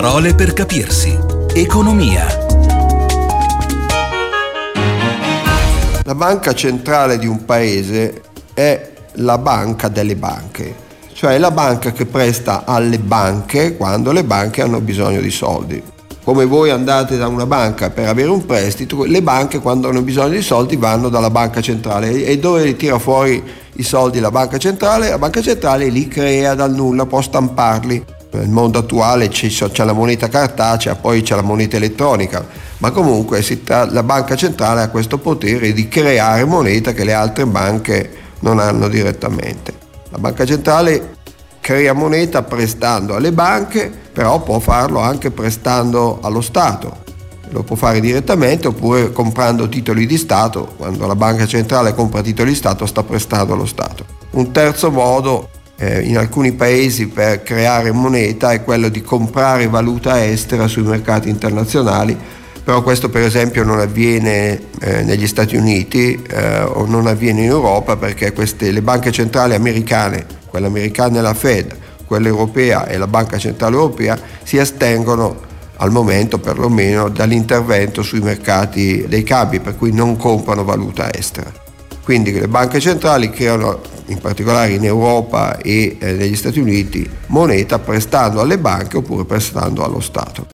Parole per capirsi. Economia. La banca centrale di un paese è la banca delle banche, cioè la banca che presta alle banche quando le banche hanno bisogno di soldi. Come voi andate da una banca per avere un prestito, le banche quando hanno bisogno di soldi vanno dalla banca centrale e dove li tira fuori i soldi la banca centrale? La banca centrale li crea dal nulla, può stamparli nel mondo attuale c'è la moneta cartacea, poi c'è la moneta elettronica, ma comunque la banca centrale ha questo potere di creare moneta che le altre banche non hanno direttamente. La banca centrale crea moneta prestando alle banche, però può farlo anche prestando allo Stato. Lo può fare direttamente oppure comprando titoli di Stato. Quando la banca centrale compra titoli di Stato sta prestando allo Stato. Un terzo modo eh, in alcuni paesi per creare moneta è quello di comprare valuta estera sui mercati internazionali, però questo per esempio non avviene eh, negli Stati Uniti eh, o non avviene in Europa perché queste, le banche centrali americane, quella americana è la Fed, quella europea e la Banca Centrale Europea, si astengono al momento perlomeno dall'intervento sui mercati dei cambi, per cui non comprano valuta estera. Quindi le banche centrali creano in particolare in Europa e eh, negli Stati Uniti, moneta prestando alle banche oppure prestando allo Stato.